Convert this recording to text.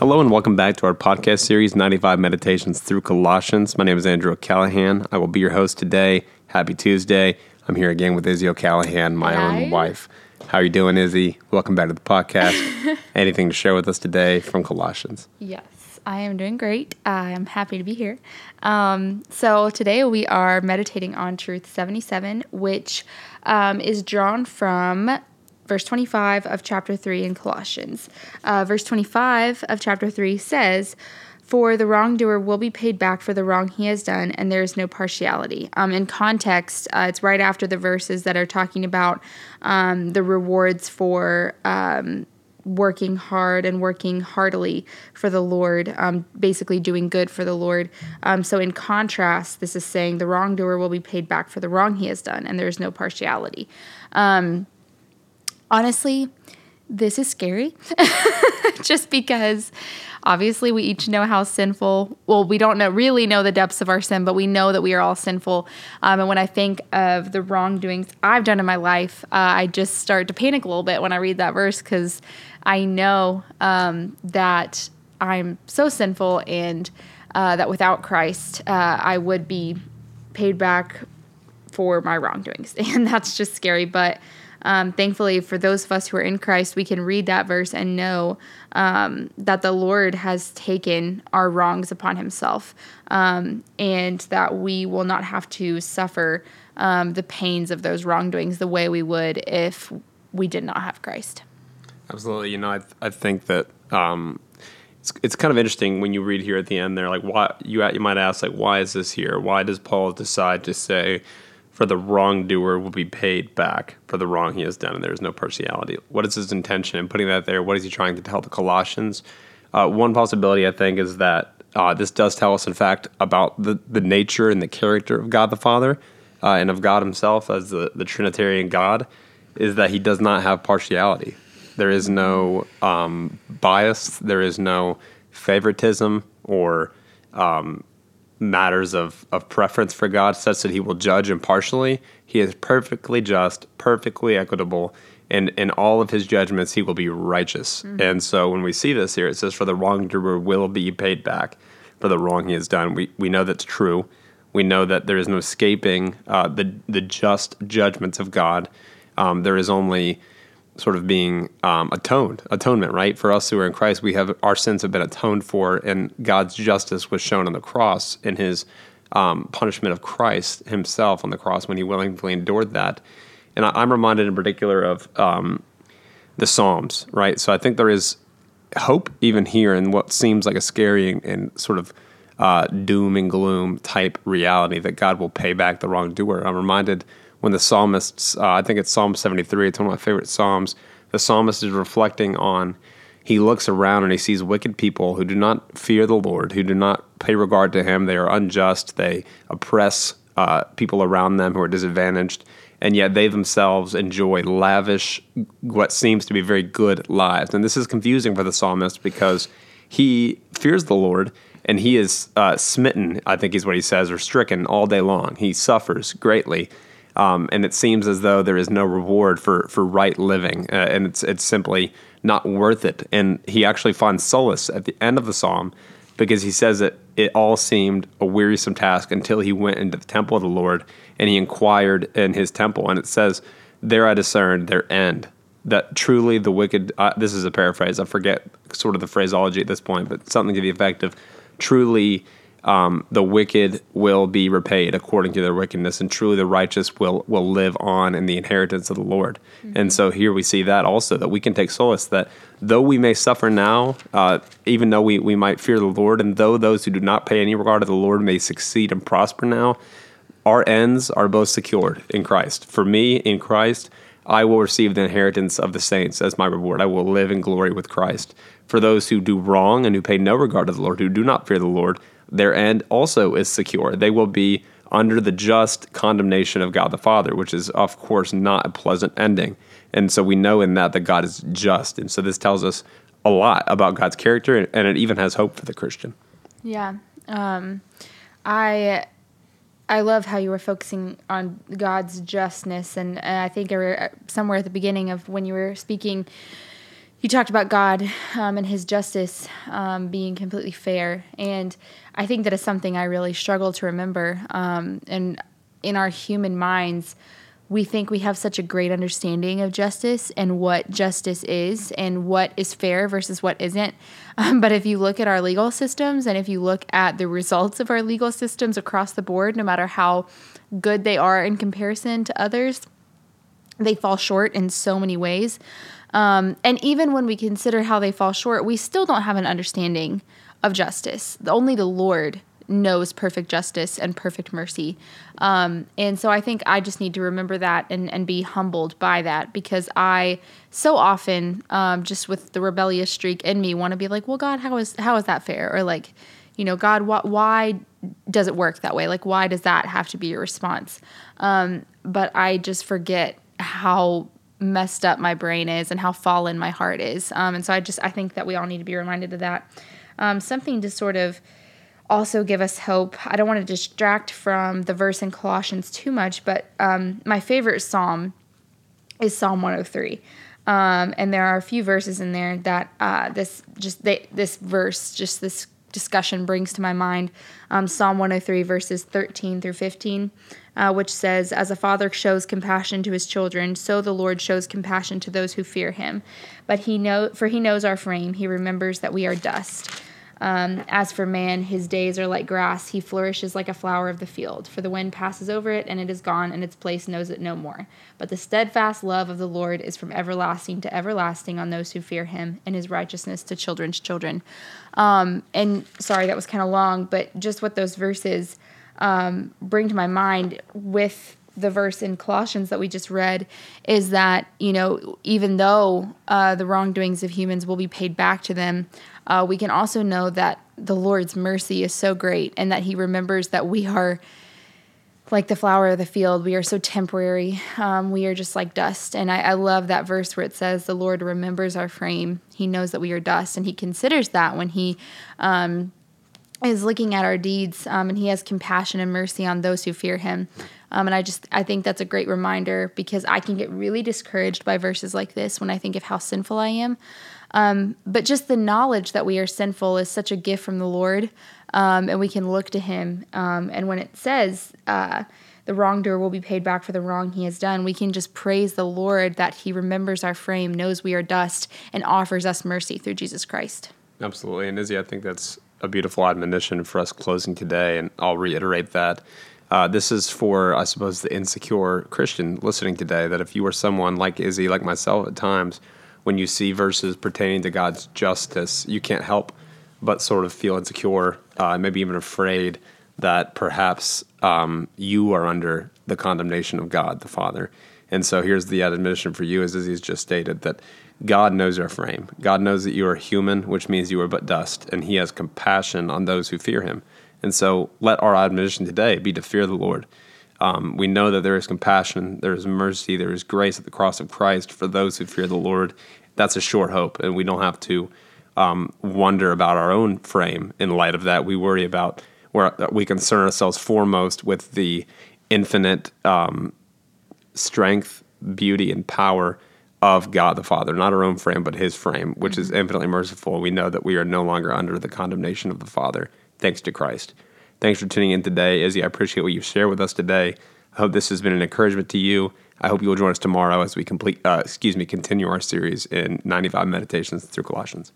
Hello and welcome back to our podcast series, 95 Meditations through Colossians. My name is Andrew O'Callahan. I will be your host today. Happy Tuesday. I'm here again with Izzy O'Callahan, my Hi. own wife. How are you doing, Izzy? Welcome back to the podcast. Anything to share with us today from Colossians? Yes, I am doing great. I am happy to be here. Um, so today we are meditating on Truth 77, which um, is drawn from verse 25 of chapter 3 in Colossians. Uh, verse 25 of chapter 3 says, For the wrongdoer will be paid back for the wrong he has done, and there is no partiality. Um, in context, uh, it's right after the verses that are talking about um, the rewards for. Um, working hard and working heartily for the Lord, um, basically doing good for the Lord. Um, so, in contrast, this is saying the wrongdoer will be paid back for the wrong he has done, and there is no partiality. Um, honestly, this is scary just because obviously we each know how sinful well we don't know really know the depths of our sin but we know that we are all sinful um, and when i think of the wrongdoings i've done in my life uh, i just start to panic a little bit when i read that verse because i know um, that i'm so sinful and uh, that without christ uh, i would be paid back for my wrongdoings. And that's just scary. But um, thankfully, for those of us who are in Christ, we can read that verse and know um, that the Lord has taken our wrongs upon himself um, and that we will not have to suffer um, the pains of those wrongdoings the way we would if we did not have Christ. Absolutely. You know, I, I think that um, it's, it's kind of interesting when you read here at the end there, like, why you, you might ask, like, why is this here? Why does Paul decide to say, for the wrongdoer will be paid back for the wrong he has done, and there is no partiality? What is his intention in putting that there? What is he trying to tell the Colossians? Uh, one possibility, I think, is that uh, this does tell us, in fact, about the, the nature and the character of God the Father uh, and of God Himself as the, the Trinitarian God, is that He does not have partiality. There is no um, bias. There is no favoritism or um, matters of, of preference for God, such that He will judge impartially. He is perfectly just, perfectly equitable, and in all of His judgments, He will be righteous. And so when we see this here, it says, For the wrongdoer will be paid back for the wrong he has done. We, we know that's true. We know that there is no escaping uh, the, the just judgments of God. Um, there is only sort of being um, atoned, atonement, right? For us who are in Christ, we have our sins have been atoned for, and God's justice was shown on the cross in His um, punishment of Christ Himself on the cross when He willingly endured that. And I, I'm reminded in particular of um, the Psalms, right? So I think there is hope even here in what seems like a scary and, and sort of uh, doom and gloom type reality that God will pay back the wrongdoer. I'm reminded when the psalmists, uh, I think it's Psalm 73, it's one of my favorite psalms. The psalmist is reflecting on, he looks around and he sees wicked people who do not fear the Lord, who do not pay regard to him. They are unjust, they oppress uh, people around them who are disadvantaged, and yet they themselves enjoy lavish, what seems to be very good lives. And this is confusing for the psalmist because he fears the Lord and he is uh, smitten, I think is what he says, or stricken all day long. He suffers greatly. Um, and it seems as though there is no reward for, for right living, uh, and it's it's simply not worth it. And he actually finds solace at the end of the psalm because he says that it all seemed a wearisome task until he went into the temple of the Lord and he inquired in his temple, and it says, "There I discerned their end." That truly the wicked. Uh, this is a paraphrase. I forget sort of the phraseology at this point, but something to the effect of, "Truly." Um, the wicked will be repaid according to their wickedness, and truly the righteous will will live on in the inheritance of the Lord. And so here we see that also that we can take solace that though we may suffer now, uh, even though we, we might fear the Lord, and though those who do not pay any regard to the Lord may succeed and prosper now, our ends are both secured in Christ. For me, in Christ, I will receive the inheritance of the saints as my reward. I will live in glory with Christ. For those who do wrong and who pay no regard to the Lord, who do not fear the Lord, their end also is secure. They will be under the just condemnation of God the Father, which is, of course, not a pleasant ending. And so we know in that that God is just. And so this tells us a lot about God's character, and it even has hope for the Christian. Yeah. Um, I I love how you were focusing on God's justness, and, and I think somewhere at the beginning of when you were speaking, you talked about God um, and His justice um, being completely fair, and I think that is something I really struggle to remember. Um, and in our human minds, we think we have such a great understanding of justice and what justice is and what is fair versus what isn't. Um, but if you look at our legal systems and if you look at the results of our legal systems across the board, no matter how good they are in comparison to others, they fall short in so many ways. Um, and even when we consider how they fall short, we still don't have an understanding of justice. Only the Lord knows perfect justice and perfect mercy. Um, and so I think I just need to remember that and, and be humbled by that because I so often, um, just with the rebellious streak in me, want to be like, well, God, how is, how is that fair? Or like, you know, God, wh- why does it work that way? Like, why does that have to be your response? Um, but I just forget how messed up my brain is and how fallen my heart is. Um, and so I just, I think that we all need to be reminded of that. Um, something to sort of, also give us hope. I don't want to distract from the verse in Colossians too much, but um, my favorite psalm is Psalm 103. Um, and there are a few verses in there that uh, this just they, this verse, just this discussion brings to my mind. Um, Psalm 103, verses 13 through 15, uh, which says, As a father shows compassion to his children, so the Lord shows compassion to those who fear him. But he know, for he knows our frame, he remembers that we are dust. Um, as for man, his days are like grass. He flourishes like a flower of the field. For the wind passes over it, and it is gone, and its place knows it no more. But the steadfast love of the Lord is from everlasting to everlasting on those who fear him, and his righteousness to children's children. Um, and sorry, that was kind of long, but just what those verses um, bring to my mind with the verse in Colossians that we just read is that, you know, even though uh, the wrongdoings of humans will be paid back to them, uh, we can also know that the Lord's mercy is so great and that He remembers that we are like the flower of the field. We are so temporary. Um, we are just like dust. And I, I, love that verse where it says, The Lord remembers our frame. He knows that we are dust. And He considers that when He um, is looking at our deeds um, and He has compassion and mercy on those who fear Him. Um, and I just, I think that's a great reminder because I can get really discouraged by verses like this when I think of how sinful I am. Um, but just the knowledge that we are sinful is such a gift from the Lord, um, and we can look to Him. Um, and when it says uh, the wrongdoer will be paid back for the wrong he has done, we can just praise the Lord that He remembers our frame, knows we are dust, and offers us mercy through Jesus Christ. Absolutely. And Izzy, I think that's a beautiful admonition for us closing today, and I'll reiterate that. Uh, this is for, I suppose, the insecure Christian listening today. That if you are someone like Izzy, like myself at times, when you see verses pertaining to God's justice, you can't help but sort of feel insecure, uh, maybe even afraid that perhaps um, you are under the condemnation of God the Father. And so here's the admonition for you, as Izzy's just stated, that God knows your frame. God knows that you are human, which means you are but dust, and He has compassion on those who fear Him. And so let our admonition today be to fear the Lord. Um, we know that there is compassion, there is mercy, there is grace at the cross of Christ for those who fear the Lord. That's a sure hope, and we don't have to um, wonder about our own frame in light of that. We worry about where we concern ourselves foremost with the infinite um, strength, beauty, and power of God the Father, not our own frame, but His frame, which mm-hmm. is infinitely merciful. We know that we are no longer under the condemnation of the Father, thanks to Christ. Thanks for tuning in today, Izzy. I appreciate what you shared with us today. I hope this has been an encouragement to you. I hope you will join us tomorrow as we complete, uh, excuse me, continue our series in 95 meditations through Colossians.